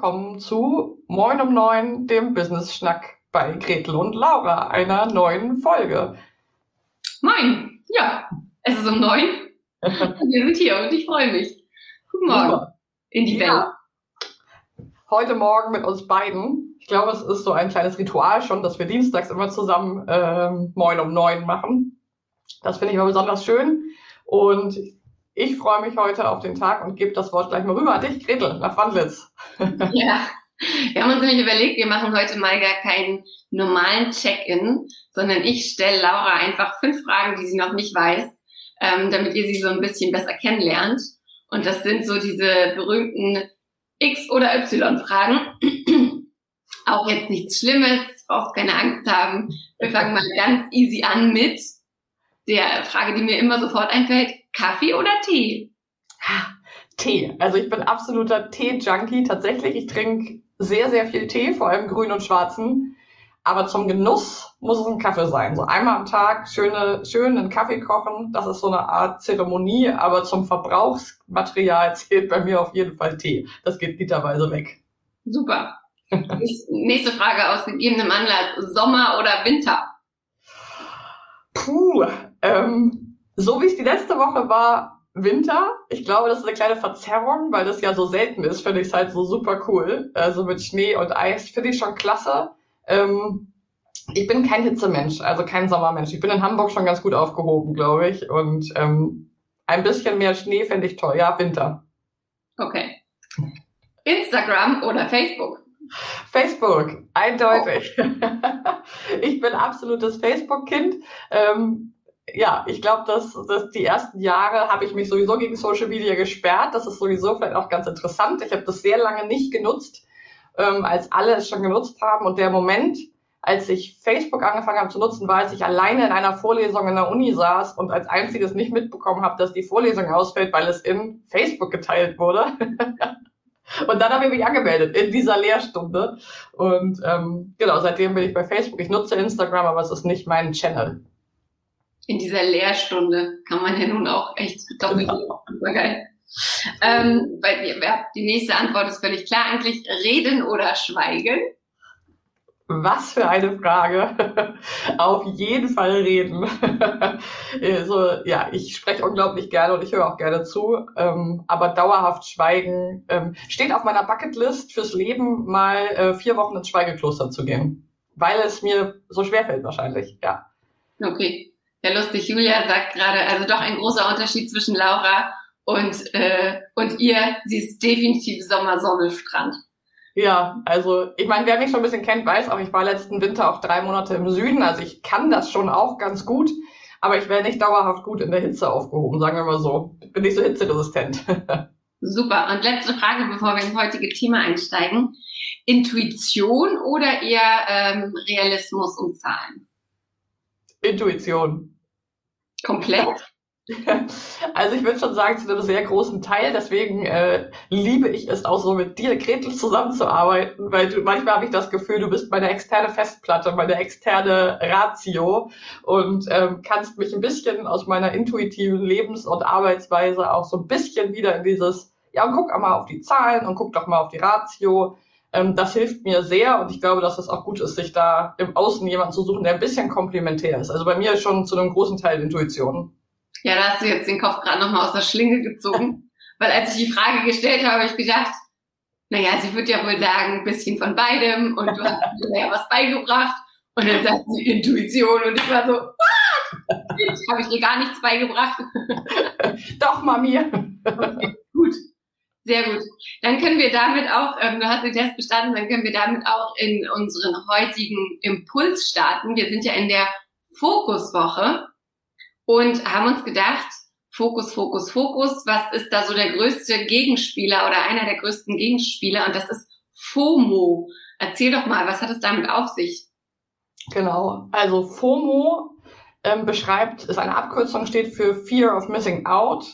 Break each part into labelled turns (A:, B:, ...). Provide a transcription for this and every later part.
A: Willkommen zu Moin um 9, dem Business-Schnack bei Gretel und Laura, einer neuen Folge.
B: Moin! Ja, es ist um 9. Wir sind hier und ich freue mich. Guten Morgen Super. in die Welt. Ja
A: heute Morgen mit uns beiden. Ich glaube, es ist so ein kleines Ritual schon, dass wir dienstags immer zusammen ähm, Moin um neun machen. Das finde ich immer besonders schön. Und ich freue mich heute auf den Tag und gebe das Wort gleich mal rüber an dich, Gretel, nach Wandlitz.
B: Ja, wir haben uns nämlich überlegt, wir machen heute mal gar keinen normalen Check-in, sondern ich stelle Laura einfach fünf Fragen, die sie noch nicht weiß, ähm, damit ihr sie so ein bisschen besser kennenlernt. Und das sind so diese berühmten X- oder Y-Fragen. Auch jetzt nichts Schlimmes, brauchst keine Angst haben. Wir fangen mal ganz easy an mit der Frage, die mir immer sofort einfällt. Kaffee oder Tee?
A: Tee. Also ich bin absoluter Tee-Junkie. Tatsächlich, ich trinke sehr, sehr viel Tee, vor allem grün und schwarzen. Aber zum Genuss muss es ein Kaffee sein. So einmal am Tag schöne, schön einen Kaffee kochen. Das ist so eine Art Zeremonie. Aber zum Verbrauchsmaterial zählt bei mir auf jeden Fall Tee. Das geht literweise weg.
B: Super. Nächste Frage aus gegebenem Anlass. Sommer oder Winter?
A: Puh, ähm, so wie es die letzte Woche war, Winter. Ich glaube, das ist eine kleine Verzerrung, weil das ja so selten ist, finde ich es halt so super cool. Also mit Schnee und Eis finde ich schon klasse. Ähm, ich bin kein Hitzemensch, also kein Sommermensch. Ich bin in Hamburg schon ganz gut aufgehoben, glaube ich. Und ähm, ein bisschen mehr Schnee fände ich toll. Ja, Winter.
B: Okay. Instagram oder Facebook?
A: Facebook, eindeutig. Oh. ich bin absolutes Facebook-Kind. Ähm, ja, ich glaube, dass, dass die ersten Jahre habe ich mich sowieso gegen Social Media gesperrt. Das ist sowieso vielleicht auch ganz interessant. Ich habe das sehr lange nicht genutzt ähm, als alle es schon genutzt haben. Und der Moment, als ich Facebook angefangen habe zu nutzen, war, als ich alleine in einer Vorlesung in der Uni saß und als einziges nicht mitbekommen habe, dass die Vorlesung ausfällt, weil es in Facebook geteilt wurde. und dann habe ich mich angemeldet in dieser Lehrstunde. Und ähm, genau, seitdem bin ich bei Facebook. Ich nutze Instagram, aber es ist nicht mein Channel.
B: In dieser Lehrstunde kann man ja nun auch echt doppelt. Genau. Super geil. Ähm, weil die nächste Antwort ist völlig klar eigentlich. Reden oder schweigen?
A: Was für eine Frage. Auf jeden Fall reden. so, ja, ich spreche unglaublich gerne und ich höre auch gerne zu. Ähm, aber dauerhaft schweigen ähm, steht auf meiner Bucketlist fürs Leben, mal äh, vier Wochen ins Schweigekloster zu gehen. Weil es mir so schwerfällt wahrscheinlich, ja.
B: Okay. Ja, lustig. Julia sagt gerade, also doch ein großer Unterschied zwischen Laura und, äh, und ihr, sie ist definitiv Sommersonne, Strand.
A: Ja, also ich meine, wer mich schon ein bisschen kennt, weiß auch, ich war letzten Winter auch drei Monate im Süden, also ich kann das schon auch ganz gut, aber ich wäre nicht dauerhaft gut in der Hitze aufgehoben, sagen wir mal so. Bin nicht so hitzeresistent.
B: Super. Und letzte Frage, bevor wir ins heutige Thema einsteigen. Intuition oder eher ähm, Realismus und Zahlen?
A: Intuition.
B: Komplett?
A: Also ich würde schon sagen, zu einem sehr großen Teil. Deswegen äh, liebe ich es auch so mit dir, Gretel, zusammenzuarbeiten, weil du, manchmal habe ich das Gefühl, du bist meine externe Festplatte, meine externe Ratio und ähm, kannst mich ein bisschen aus meiner intuitiven Lebens- und Arbeitsweise auch so ein bisschen wieder in dieses, ja, guck mal auf die Zahlen und guck doch mal auf die Ratio. Ähm, das hilft mir sehr und ich glaube, dass es auch gut ist, sich da im Außen jemanden zu suchen, der ein bisschen komplementär ist. Also bei mir ist schon zu einem großen Teil Intuition.
B: Ja, da hast du jetzt den Kopf gerade nochmal aus der Schlinge gezogen. Weil als ich die Frage gestellt habe, habe ich gedacht, naja, sie wird ja wohl sagen, ein bisschen von beidem und du hast mir ja was beigebracht. Und dann sagt sie Intuition und ich war so, what? Habe ich ihr gar nichts beigebracht?
A: Doch, Mami.
B: Okay, gut. Sehr gut. Dann können wir damit auch, ähm, du hast den Test bestanden, dann können wir damit auch in unseren heutigen Impuls starten. Wir sind ja in der Fokuswoche und haben uns gedacht, Fokus, Fokus, Fokus, was ist da so der größte Gegenspieler oder einer der größten Gegenspieler? Und das ist FOMO. Erzähl doch mal, was hat es damit auf sich?
A: Genau, also FOMO ähm, beschreibt, ist eine Abkürzung, steht für Fear of Missing Out,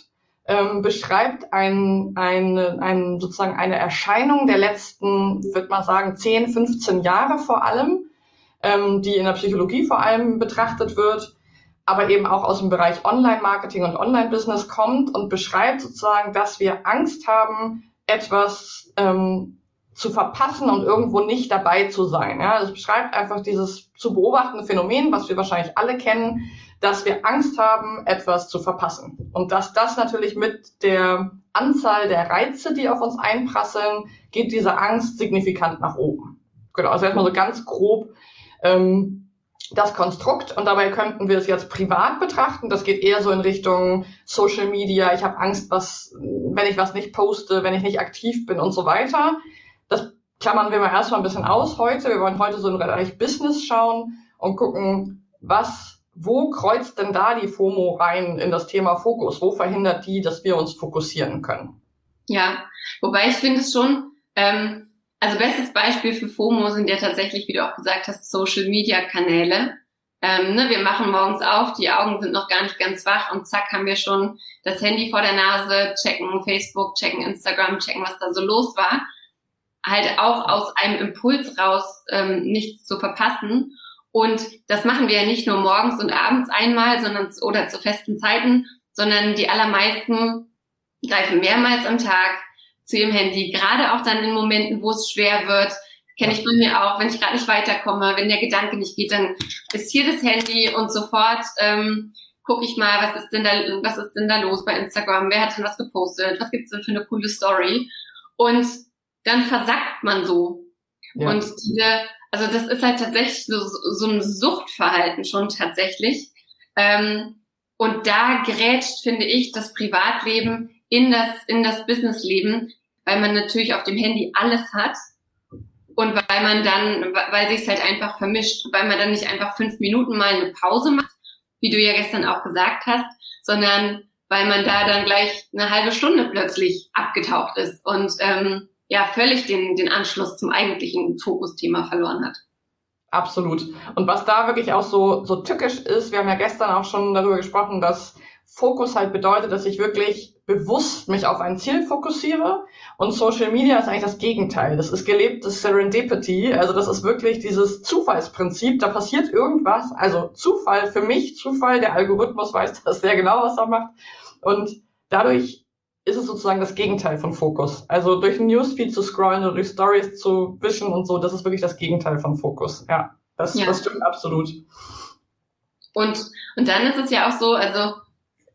A: ähm, beschreibt ein, ein, ein, sozusagen eine Erscheinung der letzten, würde man sagen, 10, 15 Jahre vor allem, ähm, die in der Psychologie vor allem betrachtet wird, aber eben auch aus dem Bereich Online-Marketing und Online-Business kommt und beschreibt sozusagen, dass wir Angst haben, etwas ähm, zu verpassen und irgendwo nicht dabei zu sein. Ja, es beschreibt einfach dieses zu beobachtende Phänomen, was wir wahrscheinlich alle kennen, dass wir Angst haben, etwas zu verpassen. Und dass das natürlich mit der Anzahl der Reize, die auf uns einprasseln, geht diese Angst signifikant nach oben. Genau, also erstmal so ganz grob ähm, das Konstrukt und dabei könnten wir es jetzt privat betrachten. Das geht eher so in Richtung Social Media. Ich habe Angst, was, wenn ich was nicht poste, wenn ich nicht aktiv bin und so weiter. Das klammern wir mal erstmal ein bisschen aus heute. Wir wollen heute so im Bereich Business schauen und gucken, was, wo kreuzt denn da die FOMO rein in das Thema Fokus? Wo verhindert die, dass wir uns fokussieren können?
B: Ja, wobei ich finde es schon, ähm, also bestes Beispiel für FOMO sind ja tatsächlich, wie du auch gesagt hast, Social Media Kanäle. Ähm, ne, wir machen morgens auf, die Augen sind noch gar nicht ganz wach und zack haben wir schon das Handy vor der Nase, checken Facebook, checken Instagram, checken, was da so los war halt auch aus einem Impuls raus ähm, nichts zu verpassen. Und das machen wir ja nicht nur morgens und abends einmal, sondern oder zu festen Zeiten, sondern die allermeisten greifen mehrmals am Tag zu ihrem Handy, gerade auch dann in Momenten, wo es schwer wird. Kenne ich bei mir auch, wenn ich gerade nicht weiterkomme, wenn der Gedanke nicht geht, dann ist hier das Handy und sofort ähm, gucke ich mal, was ist denn da, was ist denn da los bei Instagram, wer hat denn was gepostet, was gibt's denn für eine coole Story? Und dann versackt man so. Ja. Und diese, also das ist halt tatsächlich so, so ein Suchtverhalten schon tatsächlich. Ähm, und da gerätscht, finde ich, das Privatleben in das, in das Businessleben, weil man natürlich auf dem Handy alles hat und weil man dann, weil sich es halt einfach vermischt, weil man dann nicht einfach fünf Minuten mal eine Pause macht, wie du ja gestern auch gesagt hast, sondern weil man da dann gleich eine halbe Stunde plötzlich abgetaucht ist und ähm, ja völlig den, den Anschluss zum eigentlichen Fokusthema verloren hat.
A: Absolut. Und was da wirklich auch so, so tückisch ist, wir haben ja gestern auch schon darüber gesprochen, dass Fokus halt bedeutet, dass ich wirklich bewusst mich auf ein Ziel fokussiere. Und Social Media ist eigentlich das Gegenteil. Das ist gelebtes Serendipity. Also das ist wirklich dieses Zufallsprinzip. Da passiert irgendwas. Also Zufall für mich, Zufall. Der Algorithmus weiß das sehr genau, was er macht. Und dadurch ist es sozusagen das Gegenteil von Fokus. Also durch ein Newsfeed zu scrollen oder durch Stories zu wischen und so, das ist wirklich das Gegenteil von Fokus. Ja, das, ja. das stimmt absolut.
B: Und, und dann ist es ja auch so, also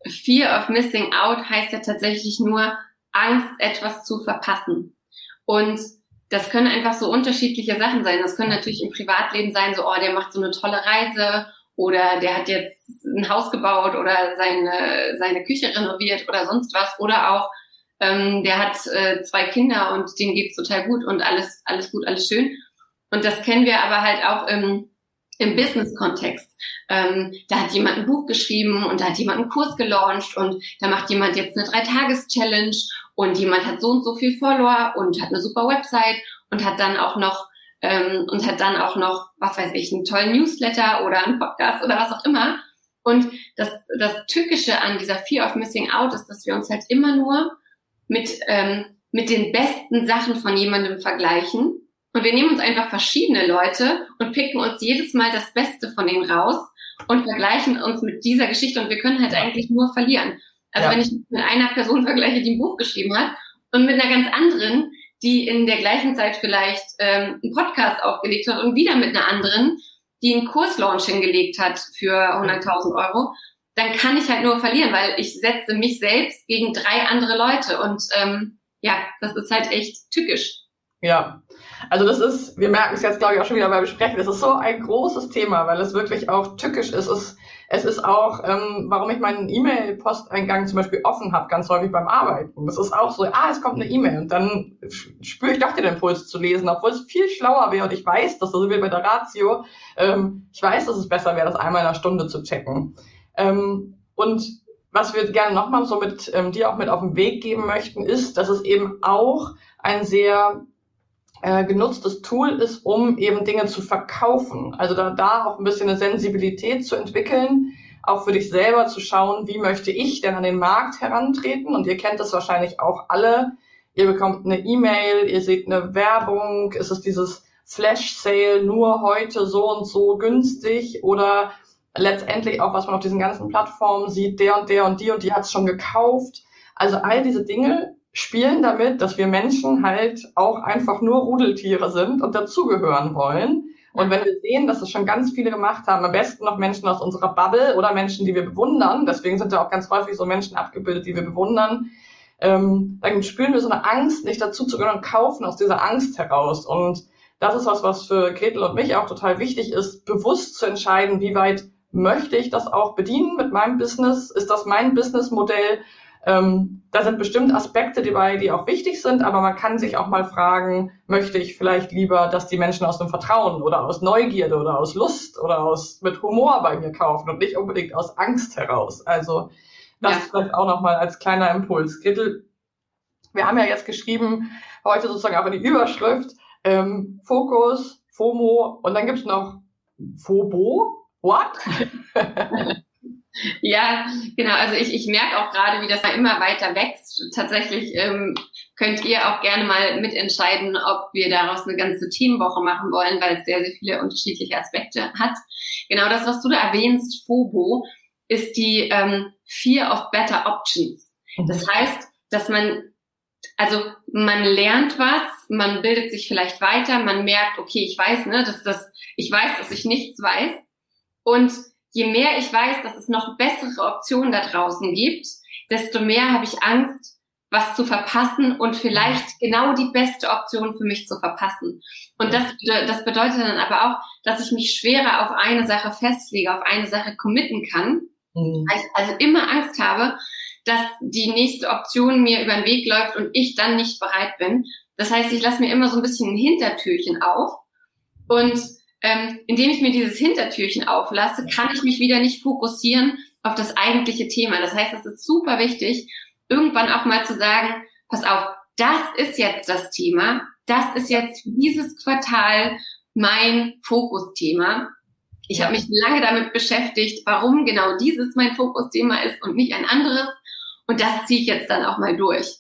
B: Fear of Missing Out heißt ja tatsächlich nur Angst, etwas zu verpassen. Und das können einfach so unterschiedliche Sachen sein. Das können natürlich im Privatleben sein, so, oh, der macht so eine tolle Reise oder der hat jetzt ein Haus gebaut oder seine, seine Küche renoviert oder sonst was oder auch ähm, der hat äh, zwei Kinder und denen geht's total gut und alles, alles gut, alles schön. Und das kennen wir aber halt auch im, im Business-Kontext. Ähm, da hat jemand ein Buch geschrieben und da hat jemand einen Kurs gelauncht und da macht jemand jetzt eine Dreitages-Challenge und jemand hat so und so viel Follower und hat eine super Website und hat dann auch noch ähm, und hat dann auch noch, was weiß ich, einen tollen Newsletter oder einen Podcast oder was auch immer. Und das, das Tückische an dieser Fear of Missing Out ist, dass wir uns halt immer nur mit, ähm, mit den besten Sachen von jemandem vergleichen. Und wir nehmen uns einfach verschiedene Leute und picken uns jedes Mal das Beste von denen raus und vergleichen uns mit dieser Geschichte und wir können halt eigentlich nur verlieren. Also ja. wenn ich mit einer Person vergleiche, die ein Buch geschrieben hat und mit einer ganz anderen, die in der gleichen Zeit vielleicht ähm, einen Podcast aufgelegt hat und wieder mit einer anderen, die einen Kurslaunch hingelegt hat für 100.000 Euro, dann kann ich halt nur verlieren, weil ich setze mich selbst gegen drei andere Leute und ähm, ja, das ist halt echt tückisch.
A: Ja, also das ist, wir merken es jetzt, glaube ich, auch schon wieder beim Besprechen, das ist so ein großes Thema, weil es wirklich auch tückisch ist. Es, es ist auch, ähm, warum ich meinen E-Mail-Posteingang zum Beispiel offen habe, ganz häufig beim Arbeiten. Das ist auch so, ah, es kommt eine E-Mail und dann spüre ich doch den Impuls zu lesen, obwohl es viel schlauer wäre und ich weiß, dass das wie bei der Ratio, ähm, ich weiß, dass es besser wäre, das einmal in einer Stunde zu checken. Ähm, und was wir gerne nochmal so mit ähm, dir auch mit auf den Weg geben möchten, ist, dass es eben auch ein sehr äh, genutztes Tool ist, um eben Dinge zu verkaufen. Also da, da auch ein bisschen eine Sensibilität zu entwickeln, auch für dich selber zu schauen, wie möchte ich denn an den Markt herantreten? Und ihr kennt das wahrscheinlich auch alle. Ihr bekommt eine E-Mail, ihr seht eine Werbung, ist es dieses Flash Sale nur heute so und so günstig oder letztendlich auch, was man auf diesen ganzen Plattformen sieht, der und der und die und die hat es schon gekauft. Also all diese Dinge spielen damit, dass wir Menschen halt auch einfach nur Rudeltiere sind und dazugehören wollen. Und wenn wir sehen, dass das schon ganz viele gemacht haben, am besten noch Menschen aus unserer Bubble oder Menschen, die wir bewundern, deswegen sind da auch ganz häufig so Menschen abgebildet, die wir bewundern, ähm, dann spüren wir so eine Angst, nicht dazu zu gehören und kaufen aus dieser Angst heraus. Und das ist was, was für Gretel und mich auch total wichtig ist, bewusst zu entscheiden, wie weit möchte ich das auch bedienen mit meinem Business? Ist das mein Businessmodell? Ähm, da sind bestimmt Aspekte dabei, die auch wichtig sind, aber man kann sich auch mal fragen, möchte ich vielleicht lieber, dass die Menschen aus dem Vertrauen oder aus Neugierde oder aus Lust oder aus mit Humor bei mir kaufen und nicht unbedingt aus Angst heraus. Also das ja. vielleicht auch nochmal als kleiner Impuls. Kittel, wir haben ja jetzt geschrieben, heute sozusagen auch in die Überschrift, ähm, Fokus, FOMO und dann gibt's noch FOBO. What?
B: Ja, genau. Also ich, ich merke auch gerade, wie das da immer weiter wächst. Tatsächlich ähm, könnt ihr auch gerne mal mitentscheiden, ob wir daraus eine ganze Teamwoche machen wollen, weil es sehr, sehr viele unterschiedliche Aspekte hat. Genau das, was du da erwähnst, FOBO, ist die ähm, Fear of Better Options. Das mhm. heißt, dass man, also man lernt was, man bildet sich vielleicht weiter, man merkt, okay, ich weiß, ne, dass das, ich weiß, dass ich nichts weiß. Und je mehr ich weiß, dass es noch bessere Optionen da draußen gibt, desto mehr habe ich Angst, was zu verpassen und vielleicht genau die beste Option für mich zu verpassen. Und das, das bedeutet dann aber auch, dass ich mich schwerer auf eine Sache festlege, auf eine Sache committen kann, mhm. weil ich also immer Angst habe, dass die nächste Option mir über den Weg läuft und ich dann nicht bereit bin. Das heißt, ich lasse mir immer so ein bisschen ein Hintertürchen auf und ähm, indem ich mir dieses Hintertürchen auflasse, kann ich mich wieder nicht fokussieren auf das eigentliche Thema. Das heißt, es ist super wichtig, irgendwann auch mal zu sagen, pass auf, das ist jetzt das Thema, das ist jetzt dieses Quartal mein Fokusthema. Ich habe mich lange damit beschäftigt, warum genau dieses mein Fokusthema ist und nicht ein anderes. Und das ziehe ich jetzt dann auch mal durch.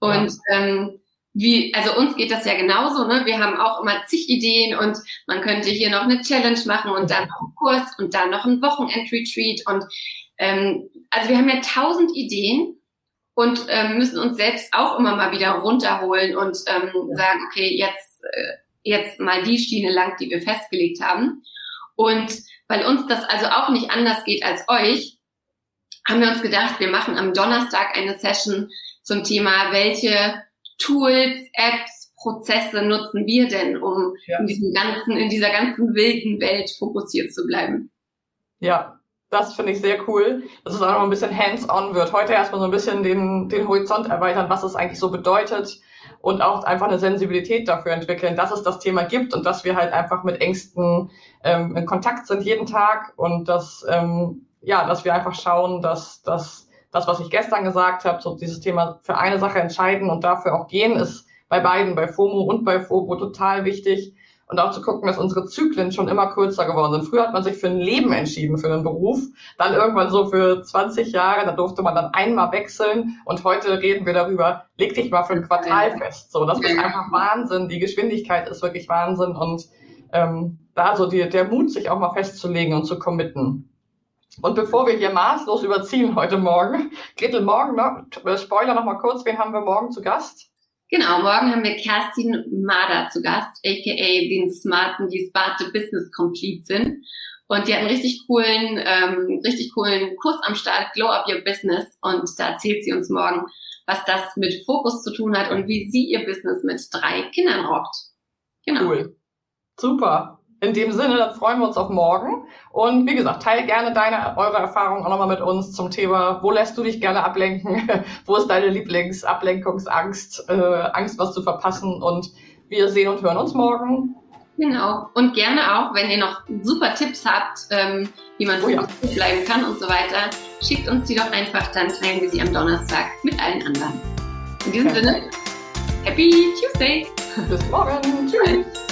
B: Und ähm, wie, also uns geht das ja genauso, ne? Wir haben auch immer zig Ideen und man könnte hier noch eine Challenge machen und dann noch einen Kurs und dann noch ein Wochenend-Retreat und ähm, also wir haben ja tausend Ideen und ähm, müssen uns selbst auch immer mal wieder runterholen und ähm, ja. sagen, okay, jetzt, äh, jetzt mal die Schiene lang, die wir festgelegt haben. Und weil uns das also auch nicht anders geht als euch, haben wir uns gedacht, wir machen am Donnerstag eine Session zum Thema, welche Tools, Apps, Prozesse nutzen wir denn, um ja. in diesem ganzen, in dieser ganzen wilden Welt fokussiert zu bleiben?
A: Ja, das finde ich sehr cool, dass es auch noch ein bisschen hands-on wird. Heute erstmal so ein bisschen den, den Horizont erweitern, was es eigentlich so bedeutet und auch einfach eine Sensibilität dafür entwickeln, dass es das Thema gibt und dass wir halt einfach mit Ängsten ähm, in Kontakt sind jeden Tag und dass, ähm, ja, dass wir einfach schauen, dass, dass das, was ich gestern gesagt habe, so dieses Thema für eine Sache entscheiden und dafür auch gehen, ist bei beiden, bei FOMO und bei FOBO total wichtig. Und auch zu gucken, dass unsere Zyklen schon immer kürzer geworden sind. Früher hat man sich für ein Leben entschieden, für einen Beruf. Dann irgendwann so für 20 Jahre, da durfte man dann einmal wechseln. Und heute reden wir darüber, leg dich mal für ein Quartal fest. So, das ist einfach Wahnsinn. Die Geschwindigkeit ist wirklich Wahnsinn. Und ähm, da so die, der Mut, sich auch mal festzulegen und zu committen. Und bevor wir hier maßlos überziehen heute Morgen, Gretel, morgen noch, äh, Spoiler noch mal kurz, wen haben wir morgen zu Gast?
B: Genau, morgen haben wir Kerstin Mader zu Gast, aka den smarten, die smarte Business Complete sind. Und die hat einen richtig coolen, ähm, richtig coolen Kurs am Start, Glow Up Your Business. Und da erzählt sie uns morgen, was das mit Fokus zu tun hat und wie sie ihr Business mit drei Kindern rockt.
A: Genau. Cool. Super. In dem Sinne, dann freuen wir uns auf morgen. Und wie gesagt, teile gerne deine, eure Erfahrungen auch nochmal mit uns zum Thema, wo lässt du dich gerne ablenken? wo ist deine Lieblingsablenkungsangst? Äh, Angst, was zu verpassen? Und wir sehen und hören uns morgen.
B: Genau. Und gerne auch, wenn ihr noch super Tipps habt, ähm, wie man oh ja. bleiben kann und so weiter, schickt uns die doch einfach, dann teilen wir sie am Donnerstag mit allen anderen. In diesem Sinne, Happy Tuesday!
A: Bis morgen. Tschüss.